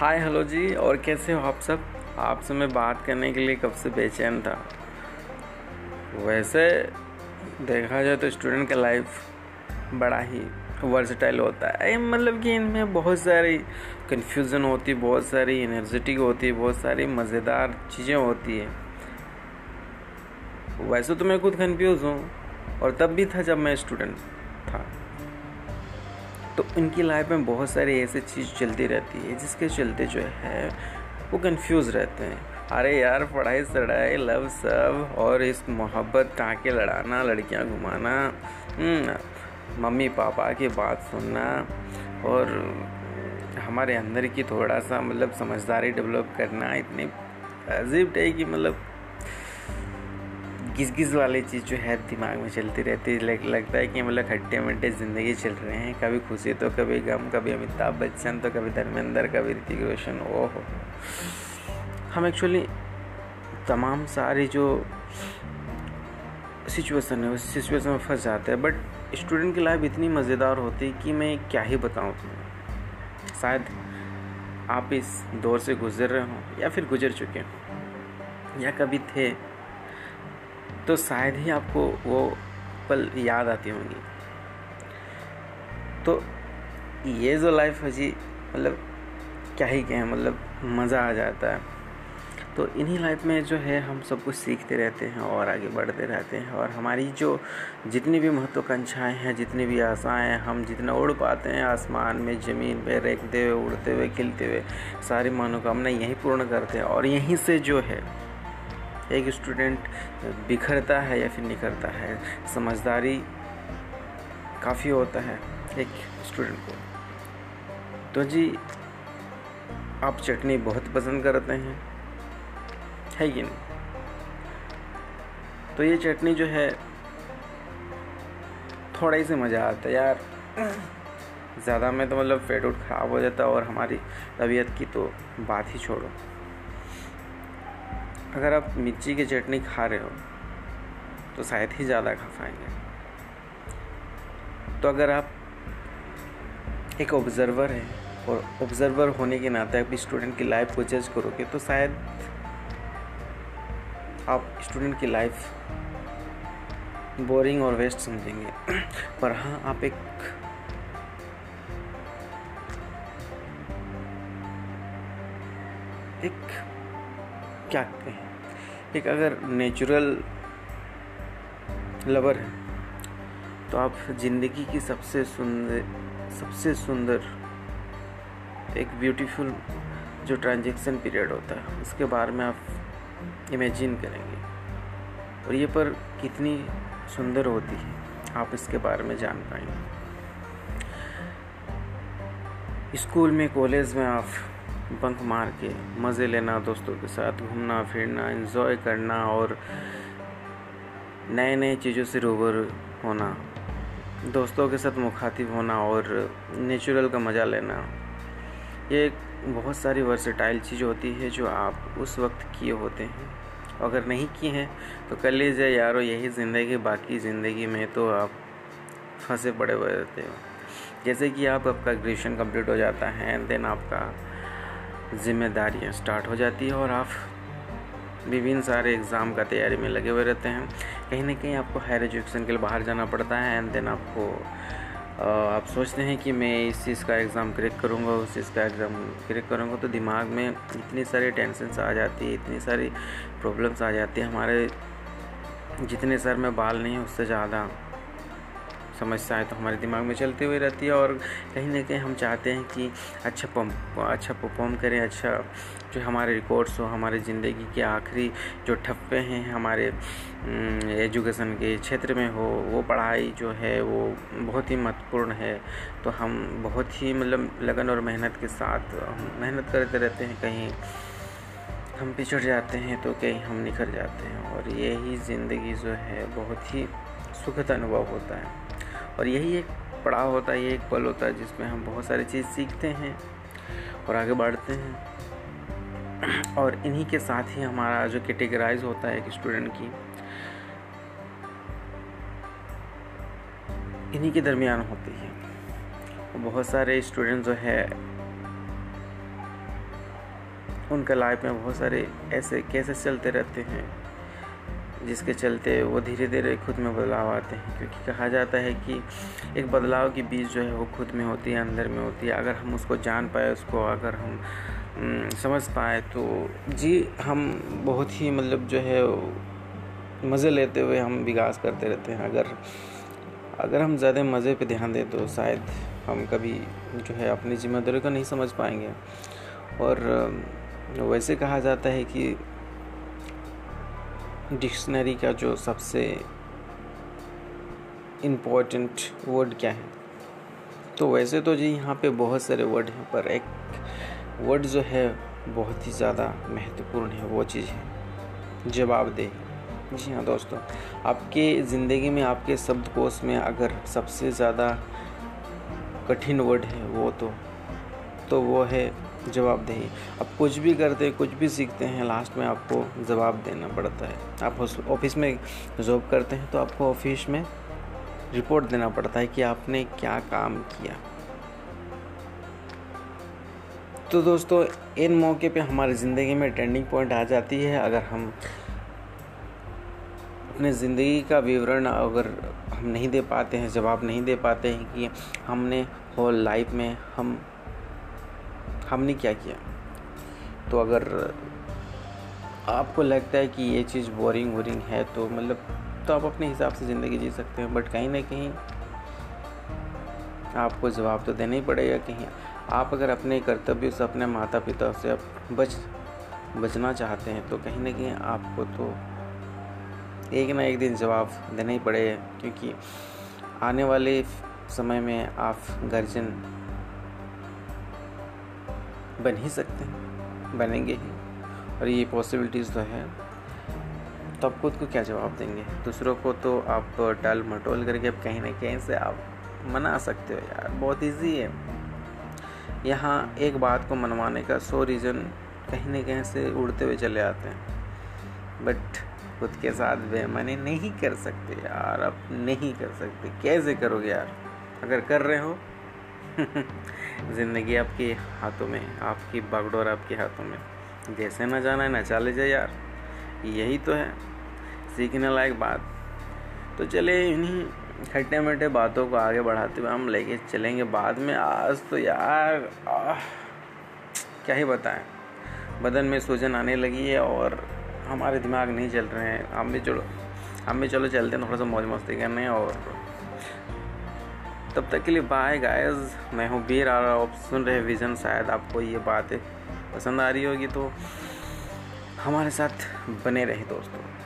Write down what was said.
हाय, hello जी, और कैसे हो आप सब? आपसे मैं बात करने के लिए कब से बेचैन था। वैसे देखा जाए तो स्टूडेंट का लाइफ बड़ा ही वर्सटाइल होता है। मतलब कि इनमें बहुत सारी कन्फ्यूज़न होती है बहुत सारी एनर्जेटिक होती है बहुत सारी मज़ेदार चीज़ें होती है। वैसे तो मैं खुद कन्फ्यूज़ हूँ, और तब भी था जब मैं स्टूडेंट था। तो इनकी लाइफ में बहुत सारी ऐसी चीज़ चलती रहती है जिसके चलते जो है वो कंफ्यूज रहते हैं। अरे यार पढ़ाई सड़ाई लव सब और इस मोहब्बत टाँके लड़ाना लड़कियाँ घुमाना हम्म, मम्मी पापा की बात सुनना और हमारे अंदर की थोड़ा सा मतलब समझदारी डेवलप करना इतनी अजीब है कि मतलब घिस घिस वाली चीज़ जो है दिमाग में चलती रहती है। लग, लगता है कि मतलब खट्टे मट्टे ज़िंदगी चल रहे हैं। कभी खुशी तो कभी गम कभी अमिताभ बच्चन तो कभी धर्मेंद्र कभी ऋतिक रोशन। ओहो। हम एक्चुअली तमाम सारी जो सिचुएसन है उस सिचुएशन में फंस जाते हैं। बट स्टूडेंट की लाइफ इतनी मज़ेदार होती है कि मैं क्या ही बताऊँ तुम्हें। शायद आप इस दौर से गुजर रहे हो या फिर गुजर चुके हों या कभी थे तो शायद ही आपको वो पल याद आती होंगी। तो ये जो लाइफ है जी मतलब क्या ही कहें मतलब मज़ा आ जाता है। तो इन्हीं लाइफ में जो है, हम सब कुछ सीखते रहते हैं और आगे बढ़ते रहते हैं और हमारी जो जितनी भी महत्वाकांक्षाएँ हैं, जितनी भी आशाएँ हम जितना उड़ पाते हैं आसमान में, ज़मीन पे रेखते हुए, उड़ते हुए, खिलते हुए, सारी मनोकामना यहीं पूर्ण करते हैं और यहीं से जो है एक स्टूडेंट बिखरता है या फिर निखरता है, समझदारी काफ़ी होता है एक स्टूडेंट को। तो जी, आप चटनी बहुत पसंद करते हैं, है कि नहीं? तो ये चटनी जो है, थोड़ा ही से मज़ा आता है यार। ज़्यादा में तो मतलब पेट उट ख़राब हो जाता है और हमारी तबीयत की तो बात ही छोड़ो। अगर आप मिर्ची की चटनी खा रहे हो तो शायद ही ज़्यादा खा पाएँगे। तो अगर आप एक ऑब्ज़र्वर हैं और ऑब्ज़र्वर होने के नाते आप स्टूडेंट की लाइफ को जज करोगे तो शायद आप स्टूडेंट की लाइफ बोरिंग और वेस्ट समझेंगे। पर हाँ आप एक एक क्या कहें? एक अगर नेचुरल लवर है तो आप ज़िंदगी की सबसे सुंदर सबसे सुंदर, एक ब्यूटीफुल जो ट्रांजेक्शन पीरियड होता है, उसके बारे में आप इमेजिन करेंगे। और ये पर कितनी सुंदर होती है, आप इसके बारे में जान पाएँगे। स्कूल में, कॉलेज में आप बंक मार के मज़े लेना, दोस्तों के साथ घूमना, फिरना इन्जॉय करना और नए नए चीज़ों से रूबर होना। दोस्तों के साथ मुखातिब होना और नेचुरल का मज़ा लेना। ये बहुत सारी वर्सेटाइल चीज़ होती है जो आप उस वक्त किए होते हैं। अगर नहीं किए हैं तो कर लीजिए यारो यही ज़िंदगी, बाकी ज़िंदगी में तो आप फंसे पड़े हुए रहते हो। जैसे कि आप आपका ग्रेजुएशन कंप्लीट हो जाता है देन आपका जिम्मेदारियाँ स्टार्ट हो जाती है और आप विभिन्न सारे एग्ज़ाम का तैयारी में लगे हुए रहते हैं। कहीं ना कहीं आपको हायर एजुकेशन के लिए बाहर जाना पड़ता है एंड देन आपको आप सोचते हैं कि मैं इस चीज़ का एग्ज़ाम क्रैक करूँगा, उस चीज़ का एग्ज़ाम क्रैक करूँगा तो दिमाग में इतनी सारी टेंशन आ जाती है, इतनी सारी प्रॉब्लम्स आ जाती है। हमारे जितने सर में बाल नहीं उससे ज़्यादा समस्याएँ तो हमारे दिमाग में चलती हुई रहती है और कहीं ना कहीं हम चाहते हैं कि अच्छा पम अच्छा परफॉर्म करें अच्छा जो हमारे रिकॉर्ड्स हो, हमारे ज़िंदगी के आखिरी जो ठप्पे हैं, हमारे एजुकेशन के क्षेत्र में हो, वो पढ़ाई जो है वो बहुत ही महत्वपूर्ण है। तो हम बहुत ही मतलब लगन और मेहनत के साथ मेहनत करते रहते हैं, कहीं हम पिछड़ जाते हैं तो कहीं हम निखर जाते हैं और यही ज़िंदगी जो है बहुत ही सुखद अनुभव होता है। और यही एक पड़ाव होता है ये एक पल होता है जिसमें हम बहुत सारी चीज़ सीखते हैं और आगे बढ़ते हैं। और इन्हीं के साथ ही हमारा जो कैटेगराइज होता है एक स्टूडेंट की, इन्हीं के दरमियान होती है। बहुत सारे स्टूडेंट जो है, उनका लाइफ में बहुत सारे ऐसे केसेस चलते रहते हैं। जिसके चलते वो धीरे धीरे खुद में बदलाव आते हैं। क्योंकि कहा जाता है कि एक बदलाव की बीज जो है वो खुद में होती है, अंदर में होती है। अगर हम उसको जान पाए, उसको अगर हम समझ पाए तो जी, हम बहुत ही मतलब जो है मज़े लेते हुए हम विकास करते रहते हैं। अगर अगर हम ज़्यादा मज़े पे ध्यान दें तो शायद हम कभी जो है अपनी ज़िम्मेदारी को नहीं समझ पाएँगे। और, वैसे कहा जाता है कि डिक्शनरी का जो सबसे इम्पोर्टेंट वर्ड क्या है? तो वैसे तो जी यहाँ पे बहुत सारे वर्ड हैं, पर एक वर्ड जो है बहुत ही ज़्यादा महत्वपूर्ण है, वो चीज़ है, जवाबदेही। जी हाँ दोस्तों, आपके ज़िंदगी में, आपके शब्दकोश में अगर सबसे ज़्यादा कठिन वर्ड है वो तो तो वो है जवाबदेही। आप कुछ भी करते हैं कुछ भी सीखते हैं लास्ट में आपको जवाब देना पड़ता है। आप ऑफ़िस में जॉब करते हैं तो आपको ऑफ़िस में रिपोर्ट देना पड़ता है कि आपने क्या काम किया। तो दोस्तों, इन मौके पे हमारी ज़िंदगी में ट्रेंडिंग पॉइंट आ जाती है। अगर हम अपने ज़िंदगी का विवरण अगर हम नहीं दे पाते हैं, जवाब नहीं दे पाते हैं कि हमने होल लाइफ में हम हमने क्या किया? तो अगर आपको लगता है कि ये चीज़ बोरिंग वोरिंग है तो मतलब तो आप अपने हिसाब से ज़िंदगी जी सकते हैं बट कहीं ना कहीं आपको जवाब तो देना ही पड़ेगा कहीं। आप अगर अपने कर्तव्य से, अपने माता पिता से आप बच, बचना चाहते हैं तो कहीं ना कहीं आपको तो एक ना एक दिन जवाब देना ही पड़ेगा, क्योंकि आने वाले समय में आप गर्जन बन ही सकते हैं, बनेंगे ही। और ये पॉसिबिलिटीज़ तो है। तो आप खुद को क्या जवाब देंगे? दूसरों को तो आप टाल मटोल करके अब कहीं ना कहीं से आप मना सकते हो यार, बहुत इजी है। यहाँ एक बात को मनवाने का सौ रीज़न कहीं ना कहीं से उड़ते हुए चले आते हैं। बट खुद के साथ बेमानी नहीं कर सकते यार, आप नहीं कर सकते। कैसे करोगे यार? अगर कर रहे हो ज़िंदगी आपके हाथों में आपकी बागडोर आपके हाथों में। जैसे ना जाना है ना चले जाए यार। यही तो है सीखने लायक बात। तो चले इन्हीं खट्टे मीठे बातों को आगे बढ़ाते हुए हम लेके चलेंगे बाद में। आज तो यार आ, क्या ही बताएँ। बदन में सूजन आने लगी है और हमारे दिमाग नहीं चल रहे हैं। हम भी चलो हम भी चलो चलते हैं थोड़ा सा मौज मस्ती करने और तब तक के लिए बाय गायज मैं हूँ बीर आ रहा आप सुन रहे विज़न शायद आपको ये बातें पसंद आ रही होगी तो हमारे साथ बने रहे दोस्तों।